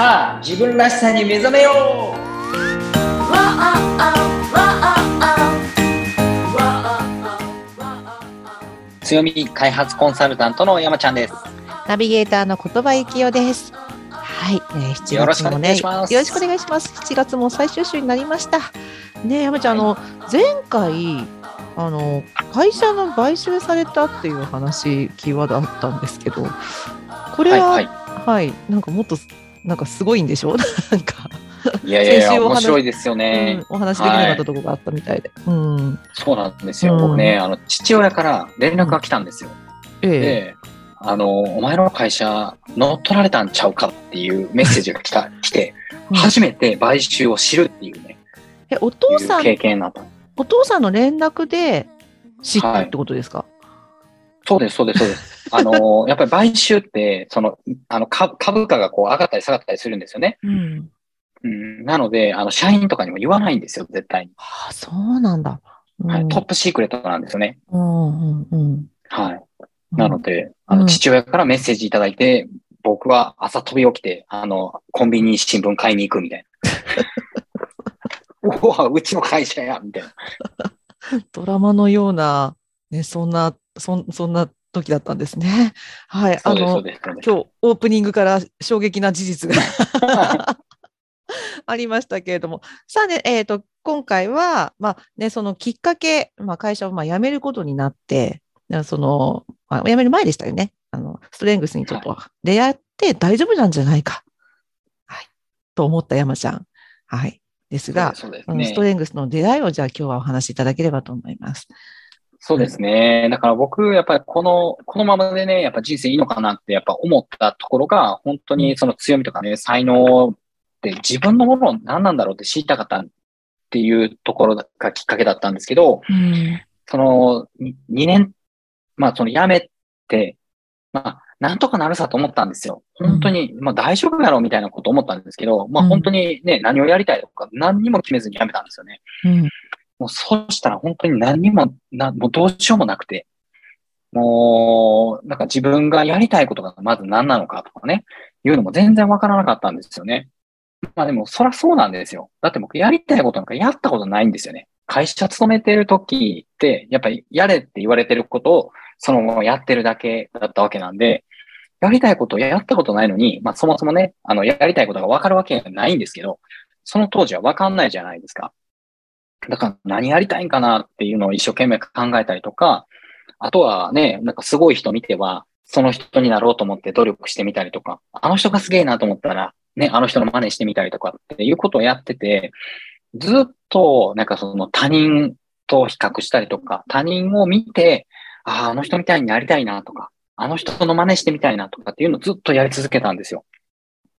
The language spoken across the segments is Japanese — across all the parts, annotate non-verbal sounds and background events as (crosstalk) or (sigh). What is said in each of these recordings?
さあ自分らしさに目覚めよう強み開発コンサルタントの山ちゃんです。ナビゲーターの言葉幸代です。はい、えー、7よろしくお、願いしますよろしくお願いします。7月も最終週になりました。ね、山ちゃん、あの前回あの会社の買収されたっていう話キーワードあったんですけど、これは、はいはい、なんかもっとなんかすごいんでしょ？(laughs) なんか、いやいやいや、面白いですよね。うん、お話できなかったところがあったみたいで。うん、そうなんですよ。うん僕ね、あの、父親から連絡が来たんですよ。ええで、あの、お前の会社乗っ取られたんちゃうかっていうメッセージが来た、(laughs) 来て、うん初めて買収を知るっていうね、え、お父さいうん経験になった。お父さんの連絡で知ったってことですか？そうです、そうです、そうです。あの、やっぱり買収って、その、あの、株株価がこう上がったり下がったりするんですよね。うん、うん、なので、あの、社員とかにも言わないんですよ、絶対に。ああ、そうなんだ。うんはい、トップシークレットなんですよね。うんうんうん。はい。なので、あの、うん父親からメッセージいただいて、僕は朝飛び起きて、あの、コンビニに新聞買いに行くみたいな。(laughs) うわ、うちの会社や、みたいな。ドラマのような、ね、そんな、そんそんな時だったんですね。(laughs) はい。あの、です。そうです今日オープニングから衝撃な事実が (laughs) ありましたけれども。さあね、えっ、と、今回は、まあね、そのきっかけ、まあ会社をまあ辞めることになって、なその、まあ、辞める前でしたよね。あの、ストレングスにちょっと出会って大丈夫なんじゃないか。はい。と思った山ちゃん。はい。ですが、すうんねストレングスの出会いをじゃあ今日はお話しいただければと思います。そうですね。だから僕、やっぱりこの、このままでね、やっぱ人生いいのかなってやっぱ思ったところが、本当にその強みとかね、才能って自分のもの何なんだろうって知りたかったっていうところがきっかけだったんですけど、うん。その2年、まあその辞めて、まあなんとかなるさと思ったんですよ。本当に、まあ大丈夫やろうみたいなこと思ったんですけど、まあうん本当にね、何をやりたいとか何にも決めずに辞めたんですよね。うん。もうそうしたら本当に何にも、なもうどうしようもなくて、もう、なんか自分がやりたいことがまず何なのかとかね、いうのも全然わからなかったんですよね。まあでも、そらそうなんですよ。だって僕やりたいことなんかやったことないんですよね。会社勤めてる時って、やっぱりやれって言われてることをそのままやってるだけだったわけなんで、やりたいことをやったことないのに、まあそもそもね、あの、やりたいことがわかるわけがないんですけど、その当時はわかんないじゃないですか。だから何やりたいんかなっていうのを一生懸命考えたりとか、あとはね、なんかすごい人見ては、その人になろうと思って努力してみたりとか、あの人がすげえなと思ったら、ね、あの人の真似してみたりとかっていうことをやってて、ずっとなんかその他人と比較したりとか、他人を見て、ああ、あの人みたいになりたいなとか、あの人の真似してみたいなとかっていうのをずっとやり続けたんですよ。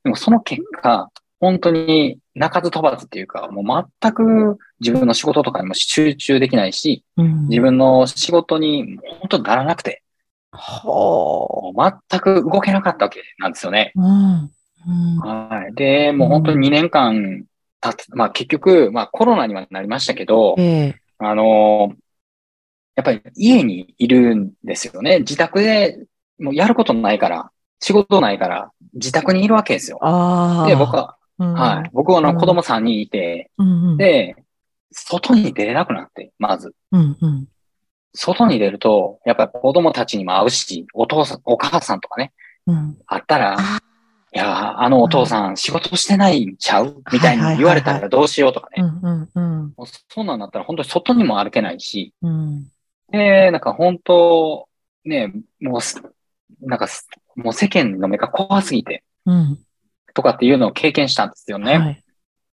でもその結果、本当に鳴かず飛ばずっていうか、もう全く自分の仕事とかにも集中できないし、うん自分の仕事に本当にならなくて、ほもう全く動けなかったわけなんですよね。う。うん。うん。はい。で、もう本当に2年間経つ、まあ結局、まあコロナにはなりましたけど、ええあのやっぱり家にいるんですよね。自宅でもうやることないから、仕事ないから、自宅にいるわけですよ。で、僕は、うん、はい。僕はあうんの子供3人いて、うんうん。で、外に出れなくなって、まず。うんうん。外に出ると、やっぱり子供たちにも会うし、お父さん、お母さんとかね、うん。会ったら、あいや、あのお父さん仕事してないんちゃう？みたいに言われたらどうしようとかね。そんなんだったら本当に外にも歩けないし、うん。で、なんか本当、ね、もうす、なんかす、もう世間の目が怖すぎて、うん。とかっていうのを経験したんですよね。はい。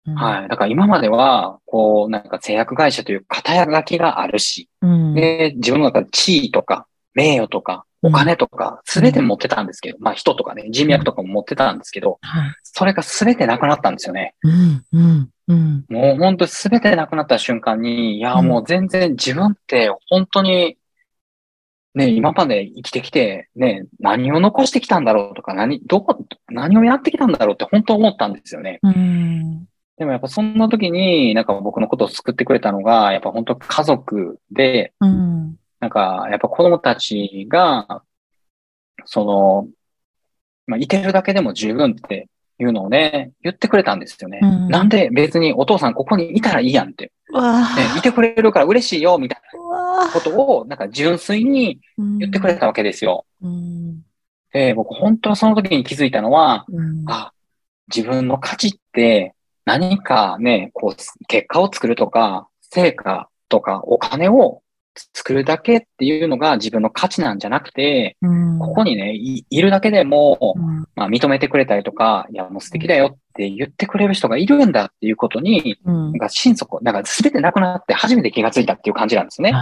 うんはい。だから今までは、こう、なんか製薬会社という肩書きがあるし、うん。で、自分の中で地位とか、名誉とか、お金とか、すべて持ってたんですけど、まあ人とかね、人脈とかも持ってたんですけど、はい。それがすべてなくなったんですよね。うんうんうん。もう本当すべてなくなった瞬間に、いや、うんもう全然自分って本当に、ね、今まで生きてきて、ね、何を残してきたんだろうとか、何、どこ、何をやってきたんだろうって本当思ったんですよね。うん。でもやっぱそんな時に、なんか僕のことを救ってくれたのが、やっぱ本当家族で、うん。なんかやっぱ子供たちが、その、まあ、いてるだけでも十分っていうのをね、言ってくれたんですよね。うんなんで別にお父さんここにいたらいいやんって。わね、いてくれるから嬉しいよ、みたいなことを、なんか純粋に言ってくれたわけですよ。うん。で、僕本当その時に気づいたのは、うん。あ、自分の価値って何かね、こう、結果を作るとか、成果とかお金を作るだけっていうのが自分の価値なんじゃなくて、うん。ここにね、いいるだけでも、うん。まあ、認めてくれたりとか、いや、もう素敵だよって言ってくれる人がいるんだっていうことに、うん。なんか心底、なんか全てなくなって初めて気がついたっていう感じなんですね。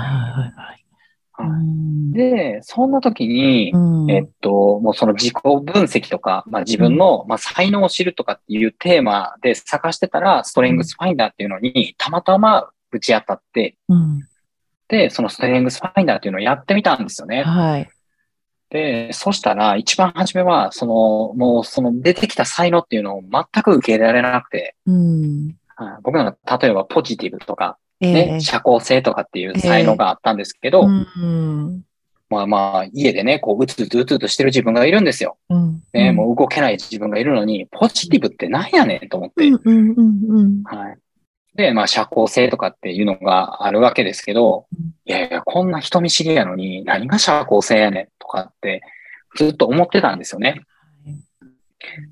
で、そんな時に、うん。えっと、もうその自己分析とか、まあ自分の、まあ、才能を知るとかっていうテーマで探してたら、ストレングスファインダーっていうのにたまたまぶち当たって、うんで、そのストレングスファインダーっていうのをやってみたんですよね。はい。で、そしたら一番初めは、その、もうその出てきた才能っていうのを全く受け入れられなくて、うん。はい僕なんか例えばポジティブとか、えね、社交性とかっていう才能があったんですけど、うん。まあまあ、家でね、こう、うつうつうつうとしてる自分がいるんですよ。うん。ね、もう動けない自分がいるのに、ポジティブって何やねんと思って。はい。で、まあ、社交性とかっていうのがあるわけですけどうん、いやいや、こんな人見知りやのに、何が社交性やねんとかって、ずっと思ってたんですよね。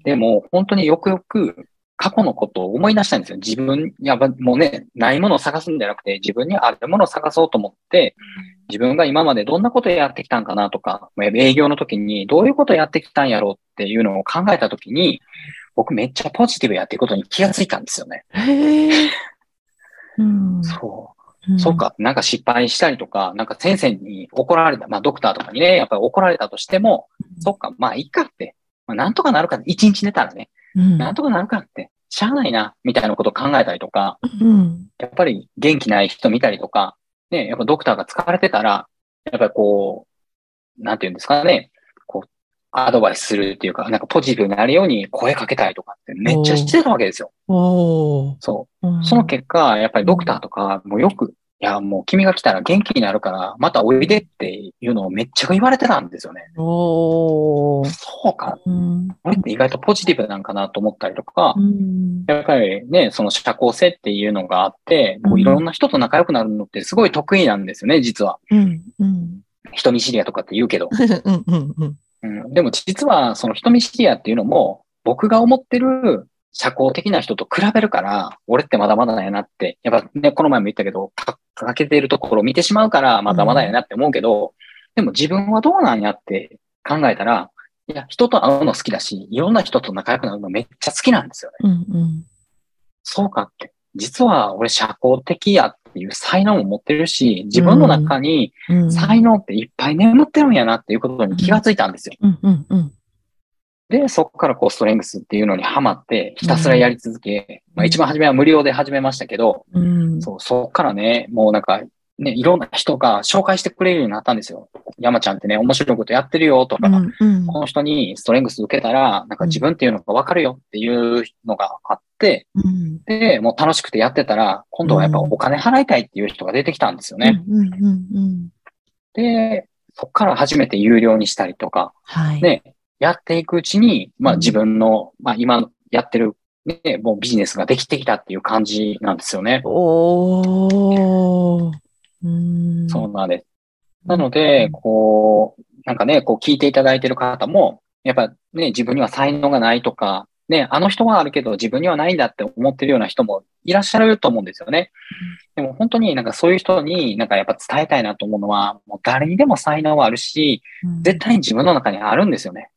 でも、本当によくよく過去のことを思い出したんですよ。自分、やっぱもうね、ないものを探すんじゃなくて、自分にあるものを探そうと思って、自分が今までどんなことをやってきたんかなとか、まあ営業の時にどういうことをやってきたんやろうっていうのを考えた時に、僕めっちゃポジティブやっていくことに気がついたんですよね。うん。そう。そう。か。なんか失敗したりとか、なんか先生に怒られた、まあドクターとかにね、やっぱり怒られたとしても、そっか、まあいいかって。まあなんとかなるか、一日寝たらね、うん。なんとかなるかって、しゃあないな、みたいなことを考えたりとか、うん。やっぱり元気ない人見たりとか、ね、やっぱドクターが疲れてたら、やっぱりこう、なんていうんですかね、アドバイスするっていうか、なんかポジティブになるように声かけたりとかってめっちゃしてたわけですよ。そう。うんその結果、やっぱりドクターとかもよく、いや、もう君が来たら元気になるから、またおいでっていうのをめっちゃ言われてたんですよね。そうか。うん。って意外とポジティブなんかなと思ったりとかう、ん。やっぱりね、その社交性っていうのがあって、こううんいろんな人と仲良くなるのってすごい得意なんですよね、実は。うん。うん。人見知りやとかって言うけど。(laughs) うん。うん。うん。うん、でも実は、その人見知りやっていうのも、僕が思ってる社交的な人と比べるから、俺ってまだまだやなって、やっぱね、この前も言ったけど、かかけているところを見てしまうから、まだまだやなって思うけど、でも自分はどうなんやって考えたら、いや、人と会うの好きだし、いろんな人と仲良くなるのめっちゃ好きなんですよね。うん。うん。そうかって。実は俺社交的やっていう才能も持ってるし、自分の中にうん。才能っていっぱい眠ってるんやなっていうことに気がついたんですよ。で、そこからこうストレングスっていうのにハマって、ひたすらやり続け、うんまあ一番初めは無料で始めましたけど、うん。そう、そこからね、もうなんか、ね、いろんな人が紹介してくれるようになったんですよ。山ちゃんってね、面白いことやってるよとか、うん。うん。この人にストレングス受けたら、なんか自分っていうのがわかるよっていうのがあって、うん。で、もう楽しくてやってたら、今度はやっぱお金払いたいっていう人が出てきたんですよね。うん。うん。うん。で、そこから初めて有料にしたりとか、はい。ね、やっていくうちに、まあうん自分の、まあ今やってる、ね、もうビジネスができてきたっていう感じなんですよね。おー。うん。そうなんです。なので、こう、なんかね、こう聞いていただいてる方も、やっぱね、自分には才能がないとか、ね、あの人はあるけど自分にはないんだって思ってるような人もいらっしゃると思うんですよね。でも本当になんかそういう人になんかやっぱ伝えたいなと思うのは、もう誰にでも才能はあるし、うん絶対に自分の中にあるんですよね。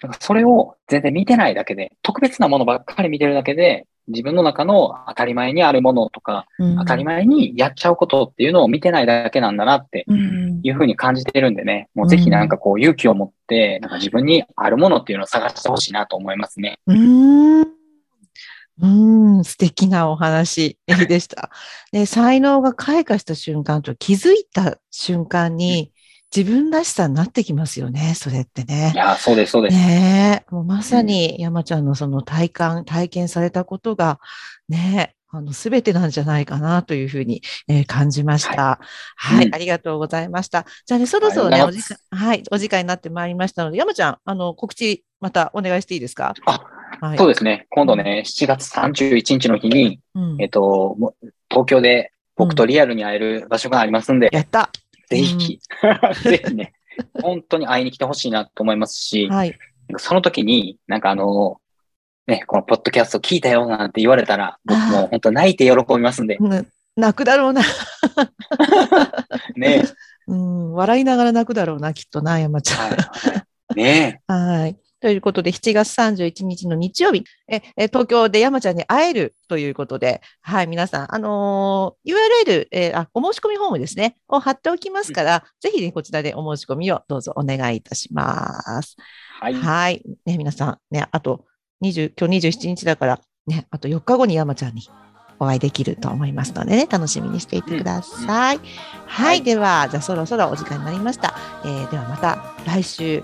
だからそれを全然見てないだけで、特別なものばっかり見てるだけで、自分の中の当たり前にあるものとか、当たり前にやっちゃうことっていうのを見てないだけなんだなってうん。いうふうに感じてるんでね、もうぜひなんかこう勇気を持って、なんか自分にあるものっていうのを探してほしいなと思いますね。うーん。うーん、素敵なお話でした。で、才能が開花した瞬間と気づいた瞬間に自分らしさになってきますよね、それってねい。やー、そうです、そうです。ねえ、もうまさに山ちゃんのその体感、体験されたことがね、あの、すべてなんじゃないかなというふうに、えー感じました。はい、うんありがとうございました。じゃあね、そろそろね、お時間、はい、お時間になってまいりましたので、山ちゃん、あの、告知またお願いしていいですか？あ、はい。そうですね。今度ね、7月31日の日に、うんえっと、東京で僕とリアルに会える場所がありますんで、やった。ぜひ、(laughs) ぜひね、本当に会いに来てほしいなと思いますし、はい。その時に、なんかあの、ね、このポッドキャスト聞いたよなんて言われたら、僕も本当泣いて喜びますんで、うん泣くだろうな。ね。うん、笑いながら泣くだろうな、きっとな、山ちゃん。はいはい、ね (laughs) はい。ということで、7月31日の日曜日、え、え東京で山ちゃんに会えるということで、はい、皆さん、あのー URL、えーあ、お申し込みフォームですね、を貼っておきますから、ぜひね、こちらでお申し込みをどうぞお願いいたします。はい。はい。ね、皆さん、ね、あと、20、今日27日だから、ね、あと4日後に山ちゃんにお会いできると思いますのでね、楽しみにしていてください。はい、はいでは、じゃあそろそろお時間になりました。えーではまた来週、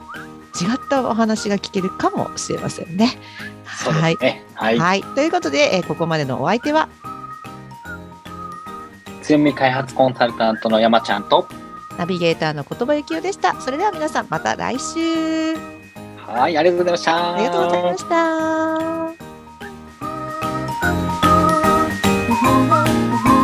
違ったお話が聞けるかもしれませんね。そうではいす。ね。はい。はい。ということで、えーここまでのお相手は、強み開発コンサルタントの山ちゃんと、ナビゲーターの言葉幸代でした。それでは皆さん、また来週。はい、ありがとうございました。ありがとうございました。(laughs)